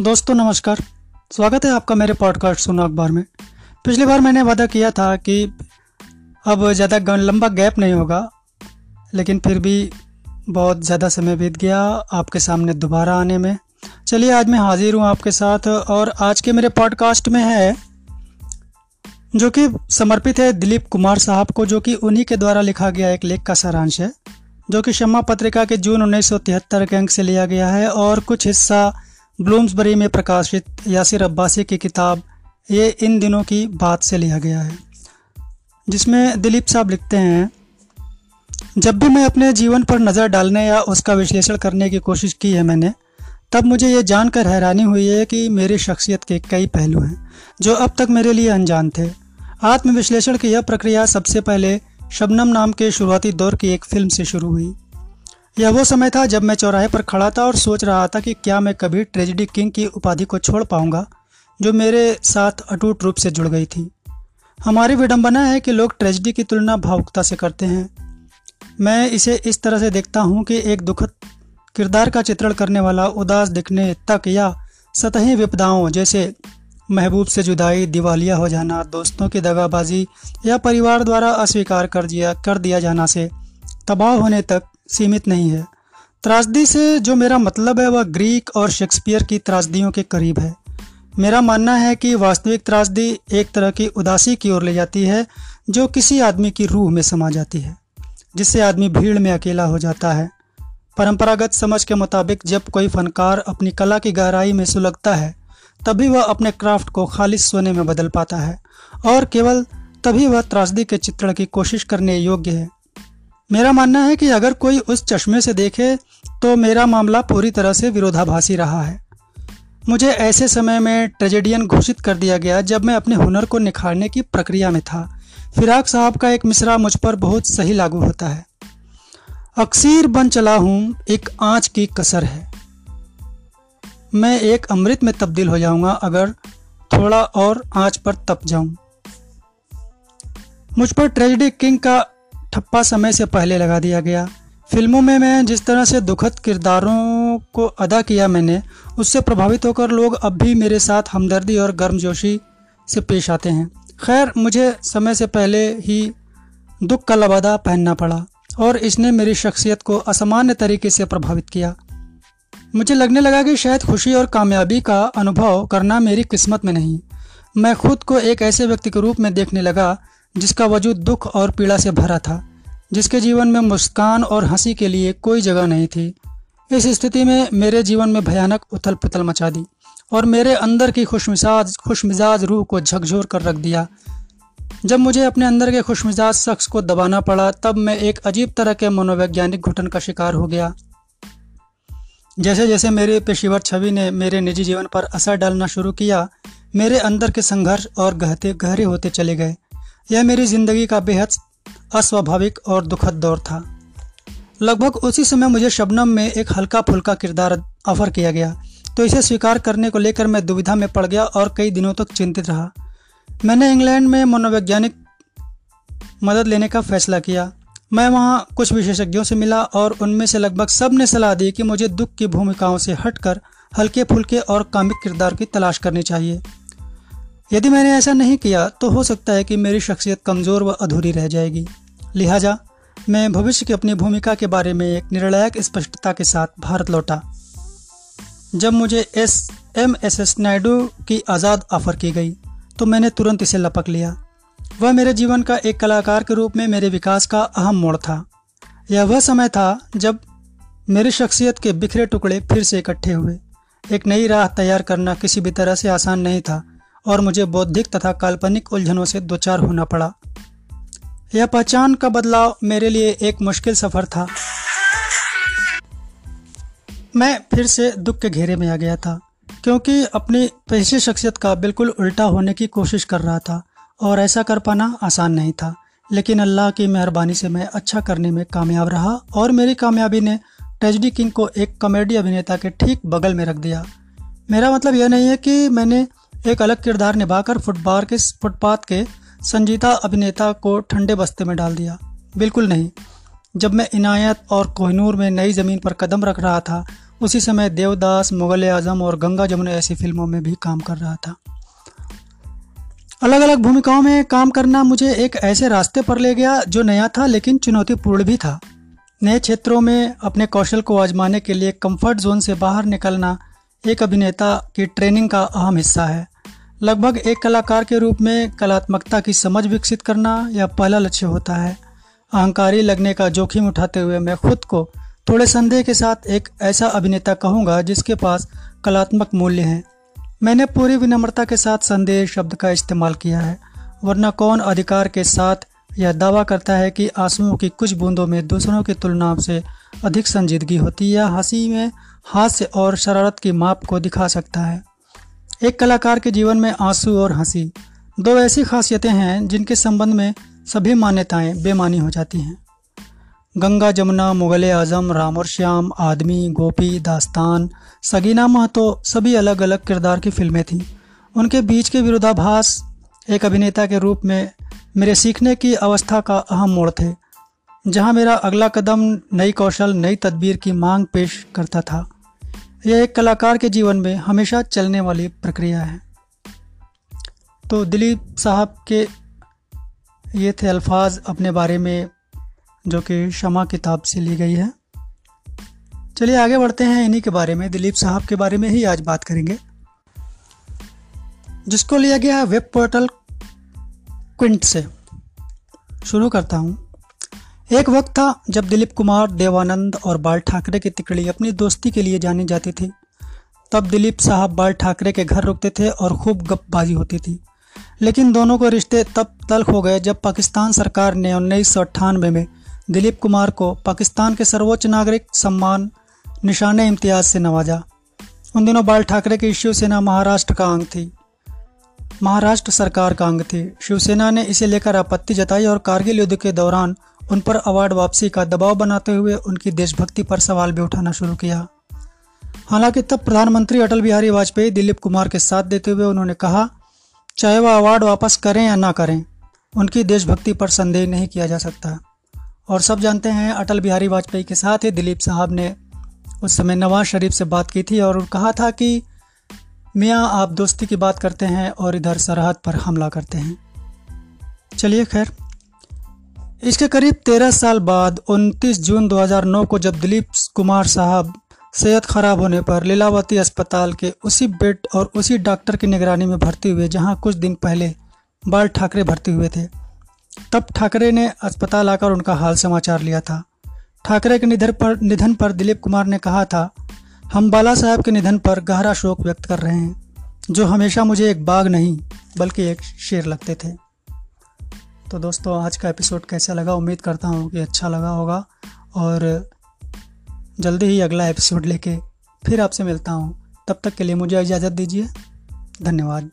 दोस्तों, नमस्कार। स्वागत है आपका मेरे पॉडकास्ट सुनो अखबार में। पिछली बार मैंने वादा किया था कि अब ज़्यादा लंबा गैप नहीं होगा, लेकिन फिर भी बहुत ज़्यादा समय बीत गया आपके सामने दोबारा आने में। चलिए, आज मैं हाजिर हूँ आपके साथ और आज के मेरे पॉडकास्ट में है जो कि समर्पित है दिलीप कुमार साहब को, जो कि उन्हीं के द्वारा लिखा गया एक लेख का सारांश है, जो कि शम्मा पत्रिका के जून उन्नीस के अंक से लिया गया है और कुछ हिस्सा ब्लूम्सबरी में प्रकाशित यासिर अब्बासी की किताब ये इन दिनों की बात से लिया गया है, जिसमें दिलीप साहब लिखते हैं, जब भी मैं अपने जीवन पर नज़र डालने या उसका विश्लेषण करने की कोशिश की है मैंने, तब मुझे ये जानकर हैरानी हुई है कि मेरी शख्सियत के कई पहलू हैं, जो अब तक मेरे लिए अनजान थे। आत्मविश्लेषण की यह प्रक्रिया सबसे पहले शबनम नाम के शुरुआती दौर की एक फ़िल्म से शुरू हुई। यह वो समय था जब मैं चौराहे पर खड़ा था और सोच रहा था कि क्या मैं कभी ट्रेजिडी किंग की उपाधि को छोड़ पाऊँगा, जो मेरे साथ अटूट रूप से जुड़ गई थी। हमारी विडंबना है कि लोग ट्रेजिडी की तुलना भावुकता से करते हैं। मैं इसे इस तरह से देखता हूँ कि एक दुखद किरदार का चित्रण करने वाला, उदास दिखने तक या सतही विपदाओं जैसे महबूब से जुदाई, दिवालिया हो जाना, दोस्तों की दगाबाजी या परिवार द्वारा अस्वीकार कर दिया कर दिया जाना से तबाह होने तक सीमित नहीं है। त्रासदी से जो मेरा मतलब है, वह ग्रीक और शेक्सपियर की त्रासदियों के करीब है। मेरा मानना है कि वास्तविक त्रासदी एक तरह की उदासी की ओर ले जाती है, जो किसी आदमी की रूह में समा जाती है, जिससे आदमी भीड़ में अकेला हो जाता है। परंपरागत समझ के मुताबिक, जब कोई फनकार अपनी कला की गहराई में सुलगता है, तभी वह अपने क्राफ्ट को खालिश सोने में बदल पाता है, और केवल तभी वह त्रासदी के चित्रण की कोशिश करने योग्य है मेरा मानना है कि अगर कोई उस चश्मे से देखे तो मेरा मामला पूरी तरह से विरोधाभासी रहा है। मुझे ऐसे समय में ट्रेजेडियन घोषित कर दिया गया जब मैं अपने हुनर को निखारने की प्रक्रिया में था। फिराक साहब का एक मिसरा मुझ पर बहुत सही लागू होता है। अक्सीर बन चला हूँ, एक आँच की कसर है। मैं एक अमृत में तब्दील हो जाऊँगा अगर थोड़ा और आँच पर तप जाऊँ। मुझ पर ट्रेजिडी किंग का ठप्पा समय से पहले लगा दिया गया। फ़िल्मों में मैं जिस तरह से दुखद किरदारों को अदा किया मैंने, उससे प्रभावित होकर लोग अब भी मेरे साथ हमदर्दी और गर्मजोशी से पेश आते हैं। खैर, मुझे समय से पहले ही दुख का लबादा पहनना पड़ा और इसने मेरी शख्सियत को असामान्य तरीके से प्रभावित किया। मुझे लगने लगा कि शायद खुशी और कामयाबी का अनुभव करना मेरी किस्मत में नहीं। मैं खुद को एक ऐसे व्यक्ति के रूप में देखने लगा जिसका वजूद दुख और पीड़ा से भरा था, जिसके जीवन में मुस्कान और हँसी के लिए कोई जगह नहीं थी। इस स्थिति में मेरे जीवन में भयानक उथल पुथल मचा दी और मेरे अंदर की खुशमिजाज खुशमिजाज रूह को झकझोर कर रख दिया। जब मुझे अपने अंदर के खुशमिजाज शख्स को दबाना पड़ा, तब मैं एक अजीब तरह के मनोवैज्ञानिक घुटन का शिकार हो गया। जैसे जैसे मेरे पेशेवर छवि ने मेरे निजी जीवन पर असर डालना शुरू किया, मेरे अंदर के संघर्ष और गहते, गहरे होते चले गए। यह मेरी ज़िंदगी का बेहद अस्वाभाविक और दुखद दौर था। लगभग उसी समय मुझे शबनम में एक हल्का फुल्का किरदार ऑफ़र किया गया तो इसे स्वीकार करने को लेकर मैं दुविधा में पड़ गया और कई दिनों तक चिंतित रहा। मैंने इंग्लैंड में मनोवैज्ञानिक मदद लेने का फैसला किया। मैं वहाँ कुछ विशेषज्ञों से मिला और उनमें से लगभग सबने सलाह दी कि मुझे दुख की भूमिकाओं से हटकर हल्के फुल्के और कामिक किरदार की तलाश करनी चाहिए। यदि मैंने ऐसा नहीं किया तो हो सकता है कि मेरी शख्सियत कमज़ोर व अधूरी रह जाएगी। लिहाजा, मैं भविष्य की अपनी भूमिका के बारे में एक निर्णायक स्पष्टता के साथ भारत लौटा। जब मुझे S, M, S S, Naidu की आज़ाद ऑफ़र की गई तो मैंने तुरंत इसे लपक लिया। वह मेरे जीवन का एक कलाकार के रूप में मेरे विकास का अहम मोड़ था। यह वह समय था, जब मेरी शख्सियत के बिखरे टुकड़े फिर से इकट्ठे हुए। एक नई राह तैयार करना किसी भी तरह से आसान नहीं था। और मुझे बौद्धिक तथा काल्पनिक उलझनों से दो चार होना पड़ा। यह पहचान का बदलाव मेरे लिए एक मुश्किल सफ़र था। मैं फिर से दुख के घेरे में आ गया था, क्योंकि अपनी पेशे शख्सियत का बिल्कुल उल्टा होने की कोशिश कर रहा था और ऐसा कर पाना आसान नहीं था। लेकिन अल्लाह की मेहरबानी से मैं अच्छा करने में कामयाब रहा और मेरी कामयाबी ने ट्रेजडी किंग को एक कॉमेडी अभिनेता के ठीक बगल में रख दिया। मेरा मतलब यह नहीं है कि मैंने एक अलग किरदार निभाकर फुटबार के फुटपाथ के संजीता अभिनेता को ठंडे बस्ते में डाल दिया। बिल्कुल नहीं। जब मैं इनायत और कोहनूर में नई ज़मीन पर कदम रख रहा था, उसी समय देवदास, मुगल आज़म और गंगा जमुना ऐसी फ़िल्मों में भी काम कर रहा था। अलग अलग भूमिकाओं में काम करना मुझे एक ऐसे रास्ते पर ले गया जो नया था लेकिन चुनौतीपूर्ण भी था। नए क्षेत्रों में अपने कौशल को आजमाने के लिए कंफर्ट जोन से बाहर निकलना एक अभिनेता की ट्रेनिंग का अहम हिस्सा है। लगभग एक कलाकार के रूप में कलात्मकता की समझ विकसित करना यह पहला लक्ष्य होता है। अहंकारी लगने का जोखिम उठाते हुए मैं खुद को थोड़े संदेह के साथ एक ऐसा अभिनेता कहूँगा जिसके पास कलात्मक मूल्य हैं। मैंने पूरी विनम्रता के साथ संदेह शब्द का इस्तेमाल किया है, वरना कौन अधिकार के साथ यह दावा करता है कि आंसुओं की कुछ बूंदों में दूसरों की तुलना से अधिक संजीदगी होती है हँसी में हास्य और शरारत की माप को दिखा सकता है। एक कलाकार के जीवन में आँसू और हँसी। दो ऐसी खासियतें हैं जिनके संबंध में सभी मान्यताएँ बेमानी हो जाती हैं। गंगा, जमुना, मुगल आज़म, राम और श्याम, आदमी, गोपी, दास्तान, सगीना महतो सभी अलग अलग किरदार की फ़िल्में थीं। उनके बीच के विरोधाभास एक अभिनेता के रूप में मेरे सीखने की अवस्था का अहम मोड़ थे, जहाँ मेरा अगला कदम नई कौशल, नई तदबीर की मांग पेश करता था। यह एक कलाकार के जीवन में हमेशा चलने वाली प्रक्रिया है। तो दिलीप साहब के ये थे अल्फाज अपने बारे में, जो कि शमा किताब से ली गई है। चलिए आगे बढ़ते हैं इन्हीं के बारे में, दिलीप साहब के बारे में ही आज बात करेंगे। जिसको लिया गया है वेब पोर्टल क्विंट से। शुरू करता हूँ। एक वक्त था जब दिलीप कुमार, देवानंद और बाल ठाकरे की तिकड़ी अपनी दोस्ती के लिए जानी जाती थी। तब दिलीप साहब बाल ठाकरे के घर रुकते थे और खूब गपबाजी होती थी। लेकिन दोनों को रिश्ते तब तल्ख हो गए जब पाकिस्तान सरकार ने उन्नीस सौ अट्ठानबे में दिलीप कुमार को पाकिस्तान के सर्वोच्च नागरिक सम्मान निशान इम्तियाज़ से नवाजा। उन दिनों बाल ठाकरे की शिवसेना महाराष्ट्र का अंग थी। महाराष्ट्र सरकार का अंग थी। शिवसेना ने इसे लेकर आपत्ति जताई और कारगिल युद्ध के दौरान उन पर अवार्ड वापसी का दबाव बनाते हुए उनकी देशभक्ति पर सवाल भी उठाना शुरू किया। हालाँकि तब प्रधानमंत्री अटल बिहारी वाजपेयी दिलीप कुमार के साथ देते हुए उन्होंने कहा, चाहे वह अवार्ड वापस करें या ना करें, उनकी देशभक्ति पर संदेह नहीं किया जा सकता। और सब जानते हैं, अटल बिहारी वाजपेयी के साथ ही दिलीप साहब ने उस समय नवाज़ शरीफ से बात की थी और कहा था कि, मियाँ, आप दोस्ती की बात करते हैं और इधर सरहद पर हमला करते हैं। चलिए खैर इसके करीब तेरह साल बाद 29 जून 2009 को जब दिलीप कुमार साहब सेहत खराब होने पर लीलावती अस्पताल के उसी बेड और उसी डॉक्टर की निगरानी में भर्ती हुए, जहाँ कुछ दिन पहले बाल ठाकरे भर्ती हुए थे, तब ठाकरे ने अस्पताल आकर उनका हाल समाचार लिया था। ठाकरे के निधन पर निधन पर दिलीप कुमार ने कहा था, हम बाला साहब के निधन पर गहरा शोक व्यक्त कर रहे हैं, जो हमेशा मुझे एक बाघ नहीं, बल्कि एक शेर लगते थे। तो दोस्तों, आज का एपिसोड कैसा लगा? उम्मीद करता हूँ कि अच्छा लगा होगा। और जल्दी ही अगला एपिसोड लेके फिर आपसे मिलता हूँ। तब तक के लिए मुझे इजाज़त दीजिए। धन्यवाद।